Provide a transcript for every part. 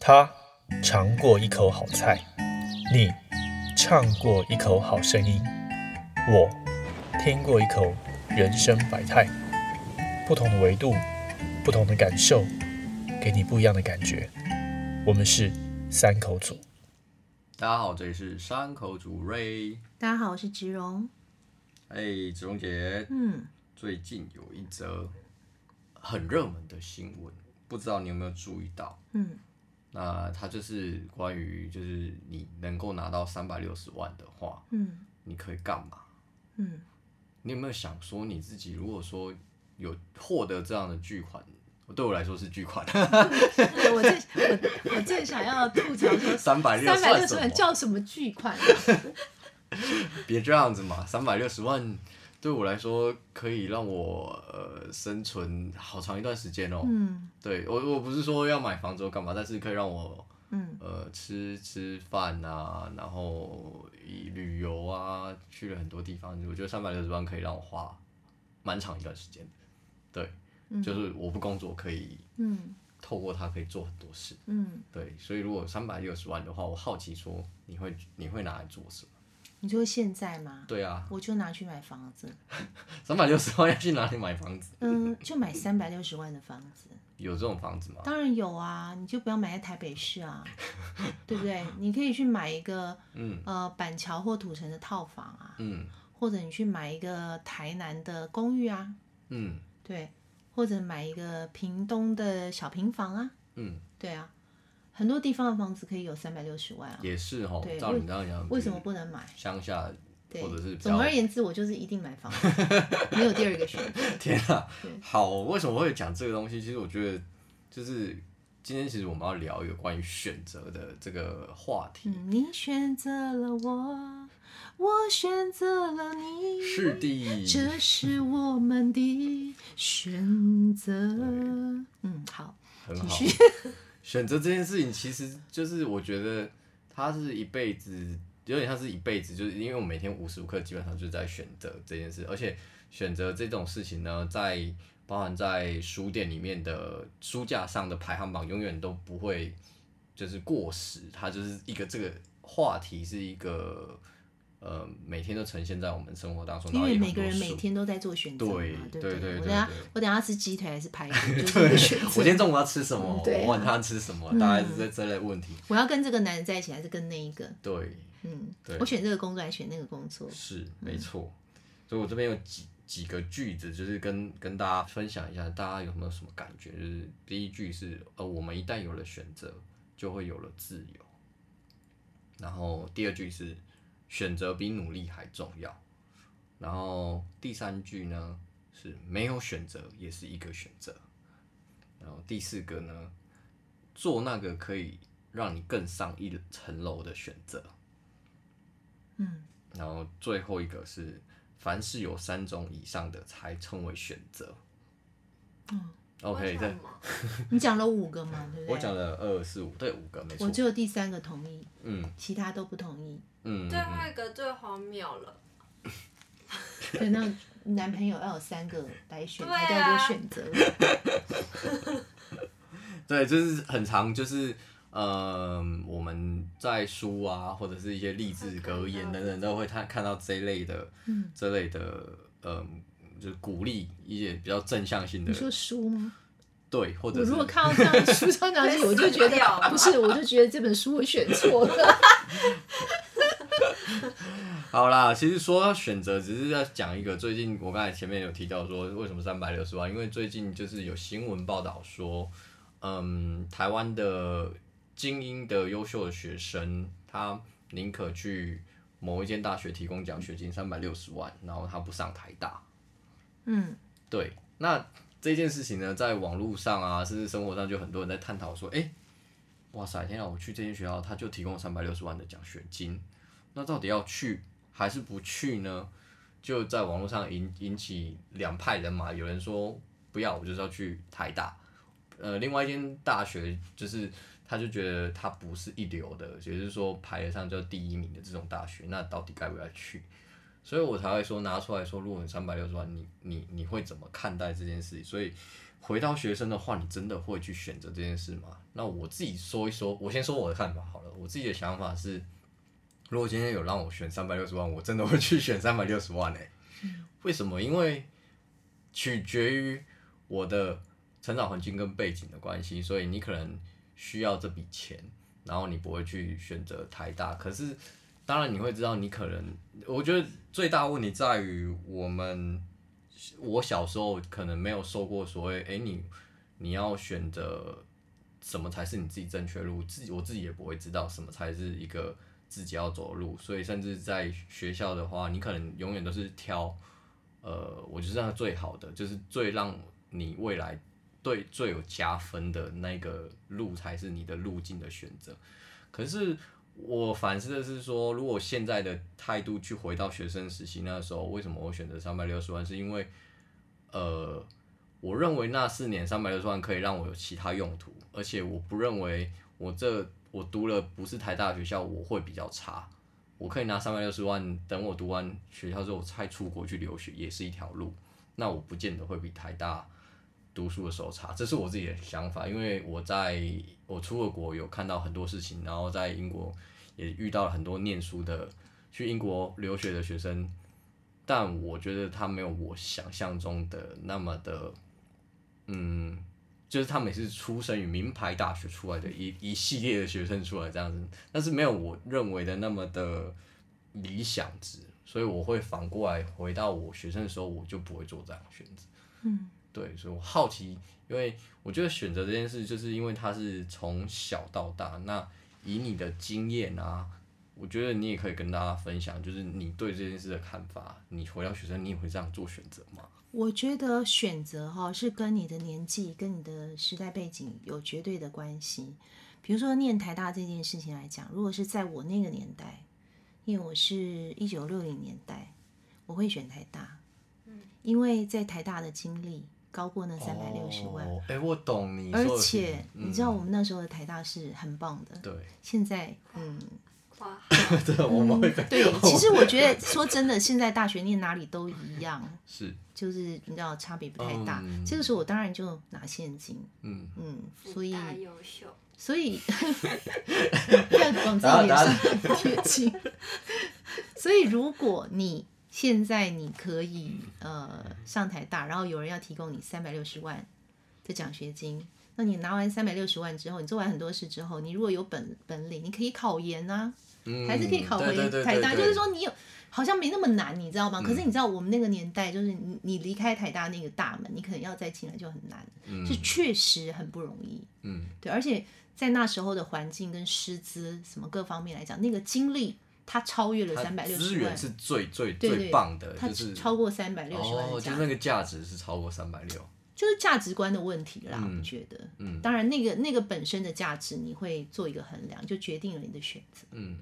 他尝过一口好菜，你唱过一口好声音，我听过一口人生百态。不同的维度，不同的感受，给你不一样的感觉。我们是三口组。大家好，这里是山口组瑞。大家好，我是植荣。哎，植荣姐，嗯，最近有一则很热门的新闻，不知道你有没有注意到？嗯，那它就是关于，就是你能够拿到三百六十万的话，嗯，你可以干嘛？嗯，你有没有想说你自己，如果说有获得这样的巨款，对我来说是巨款，对我正我我正想要吐槽说，三百六三百六十万？叫什么巨款？别这样子嘛，三百六十万对我来说可以让我呃生存好长一段时间哦、嗯。对我我不是说要买房子或干嘛，但是可以让我嗯。呃吃吃饭啊，然后以旅游啊，去了很多地方，我觉得三百六十万可以让我花蛮长一段时间的。对，就是我不工作可以嗯。透过它可以做很多事。嗯，对，所以如果三百六十万的话，我好奇说你会你会拿来做什么？你说现在吗？对啊，我就拿去买房子，三百六十万要去哪里买房子？嗯，就买三百六十万的房子。有这种房子吗？当然有啊，你就不要买在台北市啊，对不对？你可以去买一个 嗯呃板桥或土城的套房啊，嗯或者你去买一个台南的公寓啊，嗯对，或者买一个屏东的小平房啊，嗯，对啊，很多地方的房子可以有三百六十万啊，也是哦对。照你这样讲，为什么不能买？乡下对或者是比较总而言之，我就是一定买房子，没有第二个选择。天啊！好，为什么会讲这个东西？其实我觉得，就是今天其实我们要聊一个关于选择的这个话题。嗯，你选择了我，我选择了你，是的，这是我们的选择。嗯，好，很好继。选择这件事情，其实就是我觉得它是一辈子，有点像是一辈子，就是因为我每天无时无刻基本上就在选择这件事，而且选择这种事情呢，在包含在书店里面的书架上的排行榜，永远都不会就是过时，它就是一个这个话题是一个呃每天都呈现在我们生活当中，因为每个人每天都在做选择嘛，对对不对对对我等下对我等下吃鸡腿还是排骨，就是选择。我今天中午要吃什么？我晚上吃什么？大概是这这类问题。我要跟这个男人在一起，还是跟那一个？对，嗯对，我选这个工作还是选那个工作？是没错。所以我这边有几几个句子，就是跟跟大家分享一下，大家有没有什么感觉？就是第一句是呃，我们一旦有了选择，就会有了自由。然后第二句是选择比努力还重要。然后第三句呢是没有选择也是一个选择。然后第四个呢，做那个可以让你更上一层楼的选择。嗯，然后最后一个是，凡是有三种以上的才称为选择。嗯，OK，对，你讲了五个嘛，对不对？我讲了二四五，对，五个没错我。只有第三个同意，嗯其他都不同意。嗯，最后一个最荒谬了，对，那男朋友要有三个来选，才叫做选择。对，就是很长，就是呃，我们在书啊，或者是一些励志格言等等，都会看看到这一类的，嗯这类的，嗯、就是鼓励一些比较正向性的你，说书吗？对，或者是我如果看到这样的书上讲起，我就觉得不是，我就觉得这本书我选错了。好啦，其实说到选择，只是在讲一个最近我刚才前面有提到说为什么三百六十万，因为最近就是有新闻报道说，嗯，台湾的精英的优秀的学生，他宁可去某一间大学提供奖学金三百六十万，然后他不上台大。嗯，对，那这件事情呢，在网络上啊，甚至生活上，就很多人在探讨说，哎、哇塞，天啊，我去这间学校，他就提供三百六十万的奖学金，那到底要去还是不去呢？就在网络上引引起两派人马，有人说不要，我就是要去台大，呃，另外一间大学就是他就觉得他不是一流的，也就是说排得上叫第一名的这种大学，那到底该不该去？所以我才会说拿出来说，如果你三百六十万，你你你会怎么看待这件事情？所以回到学生的话，你真的会去选择这件事吗？那我自己说一说，我先说我的看法好了。我自己的想法是，如果今天有让我选三百六十万，我真的会去选三百六十万诶、为什么？因为取决于我的成长环境跟背景的关系，所以你可能需要这笔钱，然后你不会去选择台大。可是，当然你会知道，你可能，我觉得最大问题在于我们，我小时候可能没有受过所谓，诶，你你要选择什么才是你自己正确路，自己我自己也不会知道什么才是一个自己要走的路，所以甚至在学校的话，你可能永远都是挑。呃，我觉得这样最好的，就是最让你未来对最有加分的那个路才是你的路径的选择。可是我反思的是说，如果现在的态度去回到学生时期那时候，为什么我选择三百六十万？是因为呃，我认为那四年三百六十万可以让我有其他用途，而且我不认为我这我读了不是台大的学校我会比较差。我可以拿三百六十万，等我读完学校之后再出国去留学，也是一条路。那我不见得会比台大读书的时候差，这是我自己的想法。因为我在我出了国，有看到很多事情，然后在英国也遇到了很多念书的去英国留学的学生，但我觉得他没有我想象中的那么的，嗯。就是他们也是出生于名牌大学出来的一一系列的学生出来这样子，但是没有我认为的那么的理想值，所以我会反过来回到我学生的时候，我就不会做这样的选择。嗯，对，所以我好奇，因为我觉得选择这件事，就是因为它是从小到大，那以你的经验啊，我觉得你也可以跟大家分享，就是你对这件事的看法。你回到学生，你也会这样做选择吗？我觉得选择哈是跟你的年纪、跟你的时代背景有绝对的关系。比如说念台大这件事情来讲，如果是在我那个年代，因为我是一九六零年代，我会选台大，因为在台大的经历高过那三百六十万，哦，哎、我懂你。而且你知道嗯我们那时候的台大是很棒的，对，现在嗯。哇，对，我们会被、对，其实我觉得说真的，现在大学念哪里都一样，是，就是你知道差别不太大。嗯这个时候我当然就拿现金，嗯，嗯，所以秀，所以 不要往自己脸上贴金。所以如果你现在你可以呃上台大，然后有人要提供你三百六十万的奖学金，那你拿完三百六十万之后，你做完很多事之后，你如果有本本领，你可以考研啊，嗯还是可以考回台大，对就是说你有好像没那么难，你知道吗？嗯可是你知道我们那个年代，就是你你离开台大那个大门，你可能要再进来就很难，是确实很不容易。嗯，对，而且在那时候的环境跟师资什么各方面来讲，那个精力它超越了三百六十万资源，是最最最棒的，它就是超过三百六十万就是那个价值是超过三百六。就是价值观的问题啦，嗯我觉得。嗯当然那个那个本身的价值，你会做一个衡量，就决定了你的选择。嗯，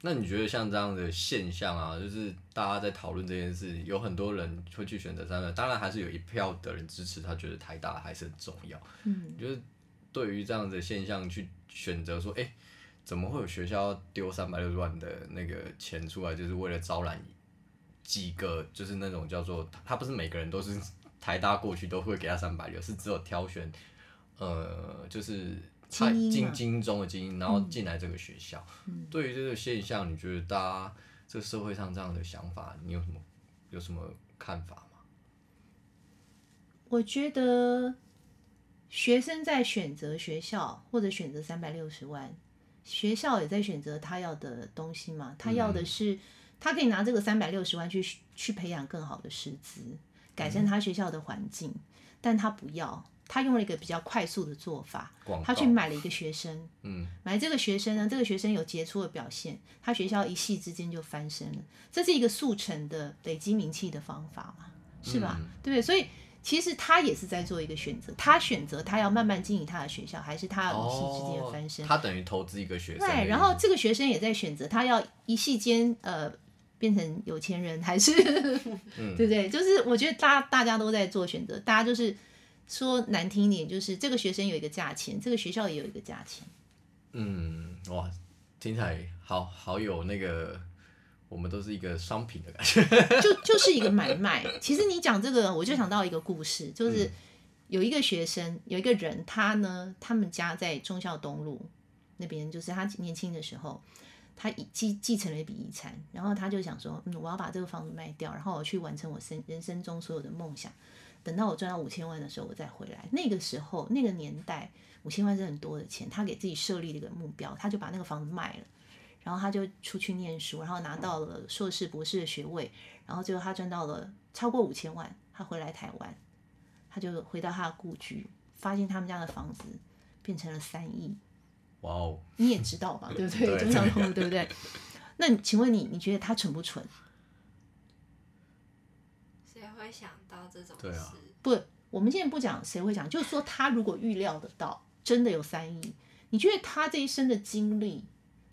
那你觉得像这样的现象啊，就是大家在讨论这件事，有很多人会去选择三百，当然还是有一票的人支持，他觉得台大还是很重要。嗯，就是对于这样的现象去选择说，哎、怎么会有学校丢三百六十万的那个钱出来，就是为了招揽几个，就是那种叫做他不是每个人都是台大过去都会给他三百六，是只有挑选，呃，就是精英中的精英，然后进来这个学校。对于这个现象，你觉得大家这个社会上这样的想法，你有什么有什么看法吗？我觉得学生在选择学校或者选择三百六十万，学校也在选择他要的东西嘛。他要的是，他可以拿这个三百六十万去去培养更好的师资，改善他学校的环境，但他不要。他用了一个比较快速的做法，他去买了一个学生，嗯，买这个学生呢，这个学生有杰出的表现，他学校一夕之间就翻身了，这是一个速成的累积名气的方法嘛，是吧？嗯对不对？所以其实他也是在做一个选择，他选择他要慢慢经营他的学校，还是他要一夕之间翻身？哦他等于投资一个学生。对，然后这个学生也在选择他要一夕间呃变成有钱人，还是、嗯 对不对？就是我觉得大大家都在做选择，大家就是说难听一点，就是这个学生有一个价钱，这个学校也有一个价钱。嗯，哇，听起来好好有那个，我们都是一个商品的感觉。就就是一个买卖。其实你讲这个，我就想到一个故事，就是有一个学生，有一个人，他呢，他们家在忠孝东路那边，就是他年轻的时候，他遗继继承了一笔遗产，然后他就想说，嗯，我要把这个房子卖掉，然后我去完成我生人生中所有的梦想。等到我赚到五千万的时候，我再回来。那个时候，那个年代，五千万是很多的钱。他给自己设立了一个目标，他就把那个房子卖了，然后他就出去念书，然后拿到了硕士、博士的学位，然后最后他赚到了超过五千万。他回来台湾，他就回到他的故居，发现他们家的房子变成了三亿。哇哦！你也知道吧，对不对？对中小东路，对不对？那你请问你，你觉得他蠢不蠢？谁会想到这种对啊事？不，我们现在不讲谁会讲，就是说他如果预料得到真的有三亿，你觉得他这一生的经历，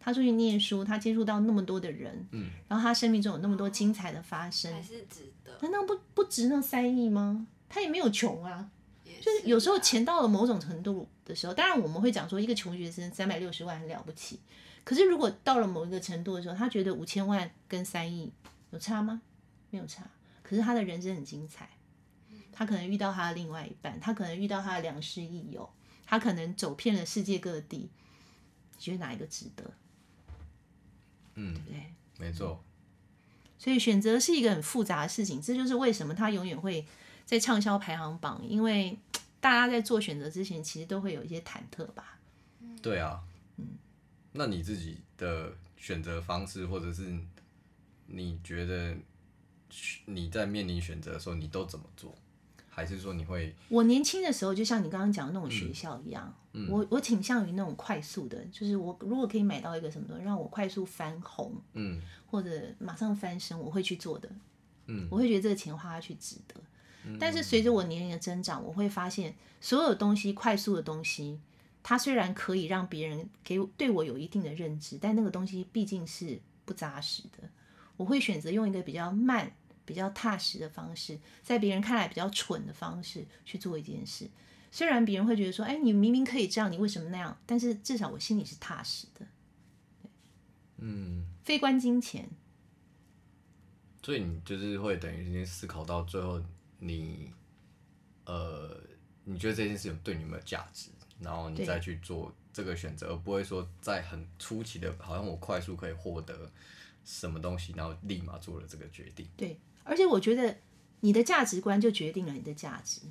他出去念书，他接触到那么多的人，嗯，然后他生命中有那么多精彩的发生，还是值得？难道不不值那三亿吗？他也没有穷啊，也就是有时候啊钱到了某种程度的时候，当然我们会讲说一个穷学生三百六十万很了不起，可是如果到了某一个程度的时候，他觉得五千万跟三亿有差吗？没有差，可是他的人生很精彩，他可能遇到他的另外一半，他可能遇到他的良师益友，他可能走遍了世界各地，你觉得哪一个值得？嗯，对不对？没错，所以选择是一个很复杂的事情，这就是为什么它永远会在畅销排行榜，因为 大家在做选择之前，其实都会有一些忐忑吧。对啊。嗯，那你自己的选择方式，或者是你觉得你在面临选择的时候，你都怎么做？还是说你会我年轻的时候，就像你刚刚讲的那种学校一样，我我倾向于那种快速的，就是我如果可以买到一个什么东西，让我快速翻红，嗯或者马上翻身，我会去做的。嗯我会觉得这个钱花下去值得。但是随着我年龄的增长，我会发现所有东西快速的东西，它虽然可以让别人给我对我有一定的认知，但那个东西毕竟是不扎实的。我会选择用一个比较慢、比较踏实的方式，在别人看来比较蠢的方式去做一件事。虽然别人会觉得说：“哎，你明明可以这样，你为什么那样？”但是至少我心里是踏实的，嗯，非关金钱。所以你就是会等于你思考到最后你，呃，你觉得这件事情对你有没有价值，然后你再去做这个选择，而不会说在很初期的，好像我快速可以获得什么东西，然后立马做了这个决定。对，而且我觉得你的价值观就决定了你的价值。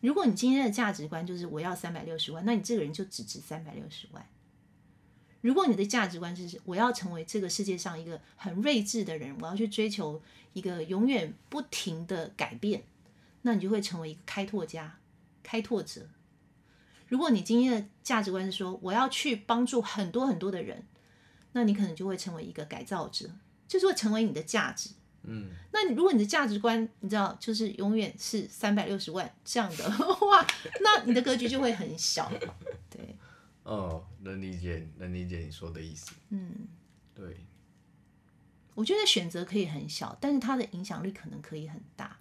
如果你今天的价值观就是我要三百六十万，那你这个人就只值三百六十万。如果你的价值观就是我要成为这个世界上一个很睿智的人，我要去追求一个永远不停的改变，那你就会成为一个开拓家、开拓者。如果你今天的价值观是说我要去帮助很多很多的人，那你可能就会成为一个改造者，就是会成为你的价值。嗯，那你如果你的价值观，你知道，就是永远是三百六十万这样的话，那你的格局就会很小。对，哦，能理解，能理解你说的意思。嗯，对，我觉得选择可以很小，但是它的影响力可能可以很大。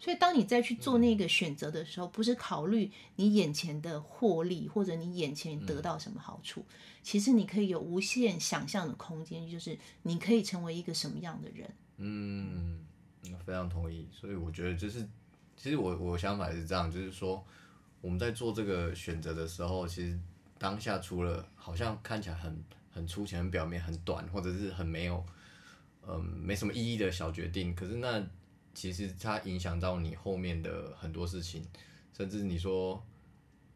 所以，当你再去做那个选择的时候，不是考虑你眼前的获利，或者你眼前得到什么好处，其实你可以有无限想象的空间，就是你可以成为一个什么样的人。嗯，非常同意。所以我觉得就是，其实我我想法是这样，就是说我们在做这个选择的时候，其实当下除了好像看起来很很粗浅、很表面、很短，或者是很没有，嗯，没什么意义的小决定，可是那其实它影响到你后面的很多事情，甚至你说。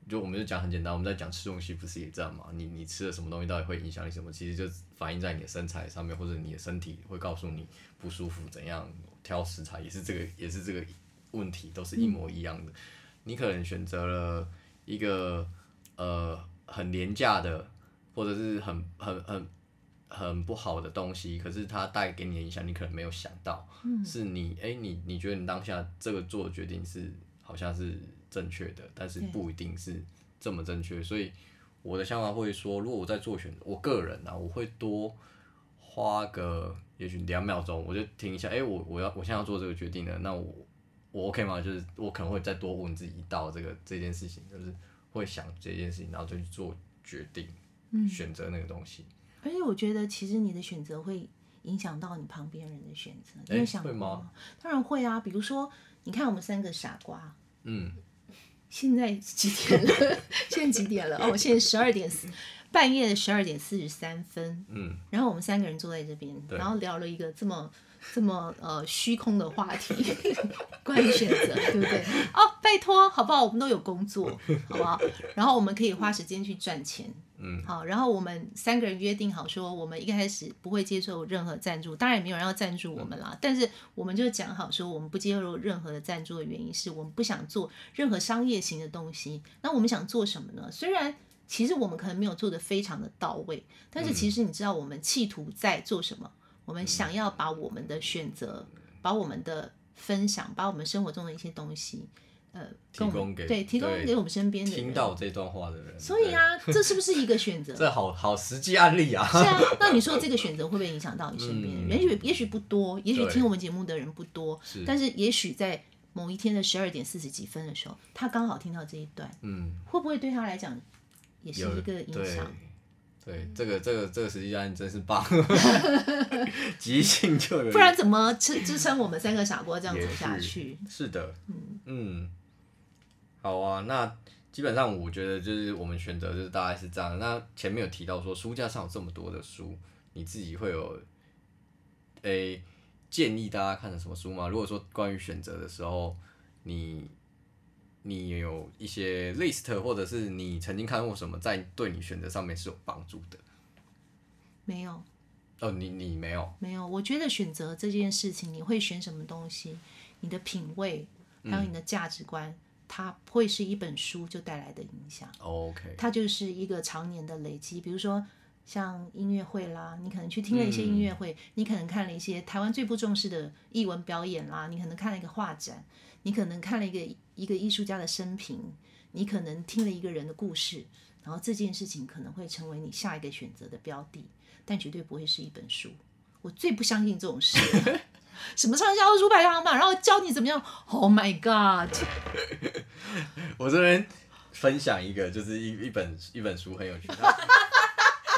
就我们就讲很简单，我们在讲吃东西不是也这样嘛？你你吃了什么东西到底会影响你什么？其实就反映在你的身材上面，或者你的身体会告诉你不舒服怎样。挑食材也是这个也是这个问题，都是一模一样的。你可能选择了一个呃很廉价的，或者是很很很很不好的东西，可是它带给你的影响，你可能没有想到，嗯是你哎、你你觉得你当下这个做的决定是好像是正确的，但是不一定是这么正确，所以我的想法会说，如果我在做选择，我个人啊，我会多花个也许两秒钟，我就听一下，哎、我我要我现在要做这个决定了，那我我 OK 吗？就是我可能会再多问自己一道这个这件事情，就是会想这件事情，然后就去做决定，选择那个东西。而且我觉得，其实你的选择会影响到你旁边人的选择。你想过会吗？当然会啊。比如说，你看我们三个傻瓜，嗯，现在几点了？现在几点了？哦，现在十二点四，半夜的十二点四十三分。嗯，然后我们三个人坐在这边，然后聊了一个这么这么呃虚空的话题，关于选择，对不对？哦，拜托，好不好？我们都有工作，好不好？然后我们可以花时间去赚钱。嗯，好，然后我们三个人约定好说，我们一开始不会接受任何赞助，当然也没有人要赞助我们啦。但是我们就讲好说，我们不接受任何的赞助的原因是我们不想做任何商业型的东西。那我们想做什么呢？虽然其实我们可能没有做的非常的到位，但是其实你知道我们企图在做什么？我们想要把我们的选择，把我们的分享，把我们生活中的一些东西，呃，跟我们提供给对提供对给我们身边的人。听到这段话的人，所以啊，这是不是一个选择？对，这好好实际案例啊。是啊，那你说这个选择会不会影响到你身边的人？嗯也许也许不多，也许对听我们节目的人不多，是但是也许在某一天的十二点四十几分的时候，他刚好听到这一段，嗯，会不会对他来讲也是有一个影响？对，这个这个这个实际案例真是棒，即兴就有，不然怎么支支撑我们三个傻瓜这样也走下去？是的，嗯好啊，那基本上我觉得就是我们选择就是大概是这样。那前面有提到说书架上有这么多的书，你自己会有诶、建议大家看的什么书吗？如果说关于选择的时候，你你有一些 list，或者是你曾经看过什么，在对你选择上面是有帮助的？没有，哦，你你没有，没有。我觉得选择这件事情，你会选什么东西，你的品味还有你的价值观，它会是一本书就带来的影响。OK，它就是一个常年的累积。比如说像音乐会啦，你可能去听了一些音乐会，你可能看了一些台湾最不重视的艺文表演啦，你可能看了一个画展，你可能看了一个一个艺术家的生平，你可能听了一个人的故事，然后这件事情可能会成为你下一个选择的标的，但绝对不会是一本书。我最不相信这种事。什么畅销书排行榜，然后教你怎么样？Oh my god！我这边分享一个，就是一一本一本书很有趣。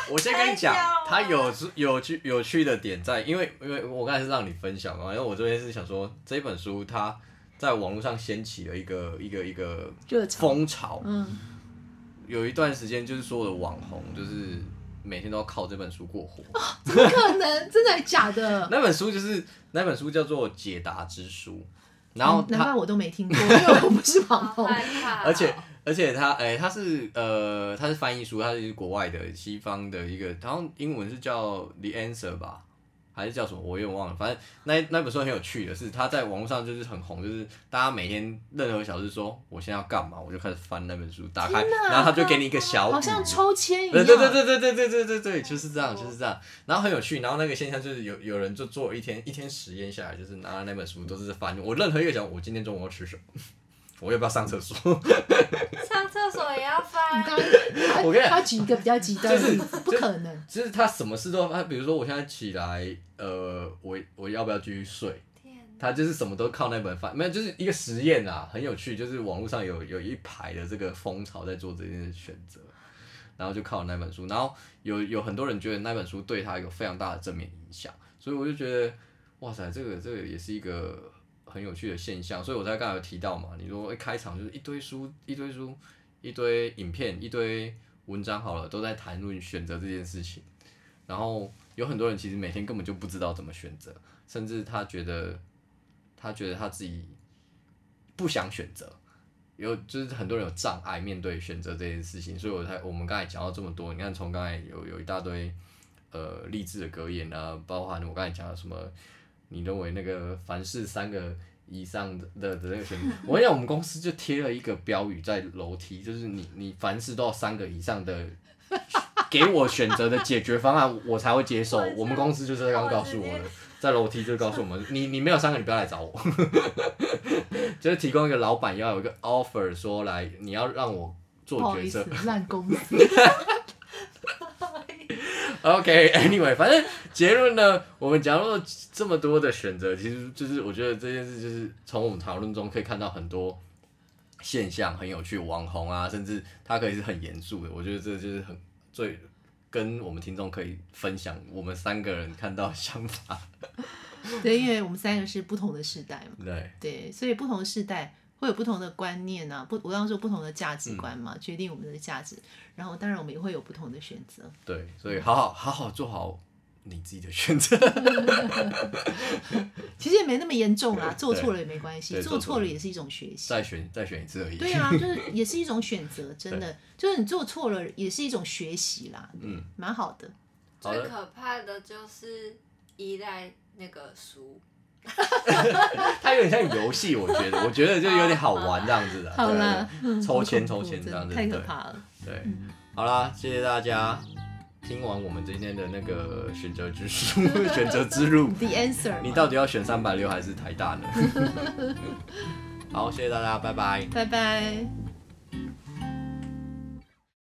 它我先跟你讲太屌了，它有有趣有趣的点在，因为因为我刚才是让你分享嘛，因为我这边是想说这本书它在网络上掀起了一个一个一个风潮，嗯，有一段时间就是所有的网红就是每天都要靠这本书过活。怎么可能？真的还假的？那本书就是那本书叫做《解答之书》，然后它难怪我都没听过，因为我不是网好红。而且而且他，哎、他是呃，他是翻译书，他是国外的西方的一个，好像英文是叫 The Answer 吧，还是叫什么，我有点忘了。反正那那本书很有趣的是，他在网络上就是很红，就是大家每天任何小事说我现在要干嘛，我就开始翻那本书，打开，然后他就给你一个小好像抽签一样。对对对对对对对对对对，就是这样，就是这样。然后很有趣，然后那个现象就是有有人就做一天一天实验下来，就是拿了那本书都是翻，我任何一个讲我今天中午要吃什么，我要不要上厕所，上厕所也要你翻，我跟你讲他举一个比较极端的例子，不可能。就是他什么事都他，比如说我现在起来，呃，我我要不要继续睡？天他就是什么都靠那本翻，没有就是一个实验啊，很有趣，就是网络上有有一排的这个风潮在做这件选择，然后就靠那本书，然后有有很多人觉得那本书对他有非常大的正面影响，所以我就觉得，哇塞，这个这个也是一个很有趣的现象，所以我在刚才有提到嘛，你说一开场就是一堆书，一堆书，一堆影片，一堆文章，好了，都在谈论选择这件事情，然后有很多人其实每天根本就不知道怎么选择，甚至他觉得他觉得他自己不想选择，有就是很多人有障碍面对选择这件事情，所以我才我们刚才讲到这么多，你看从刚才有有一大堆呃励志的格言啊，包含我刚才讲的什么，你认为那个凡是三个以上的的的那个选择，我跟你讲，我们公司就贴了一个标语在楼梯，就是你你凡事都要三个以上的。给我选择的解决方案，我才会接受。我们公司就是这样告诉我的，在楼梯就告诉我们，你你没有三个，你不要来找我。就是提供一个老板要有一个 offer，说来你要让我做决策。，烂公司。OK，Anyway，、反正结论呢，我们讲了这么多的选择，其实就是我觉得这件事就是从我们讨论中可以看到很多现象，很有趣，网红啊，甚至他可以是很严肃的。我觉得这就是很最跟我们听众可以分享我们三个人看到的想法。对，因为我们三个是不同的世代嘛，对，对，所以不同的世代会会有不同的观念啊，不，我刚刚说不同的价嗯值观嘛，决定我们的价值。然后当然我们也会有不同的选择。对，所以好好好好做好你自己的选择。其实也没那么严重啦，做错了也没关系，做错了也是一种学习。再选再选一次而已。对啊，就是也是一种选择，真的，就是你做错了也是一种学习啦，嗯，蛮好的。好的，最可怕的就是依赖那个书，它有点像游戏，我觉得，我觉得就有点好玩这样子的。好对抽签抽签这样子，太可对怕了。对，好啦，谢谢大家。听完我们今天的那个选择之书，选择之路，The answer，你到底要选三百六还是台大呢？好，谢谢大家，拜拜。拜拜。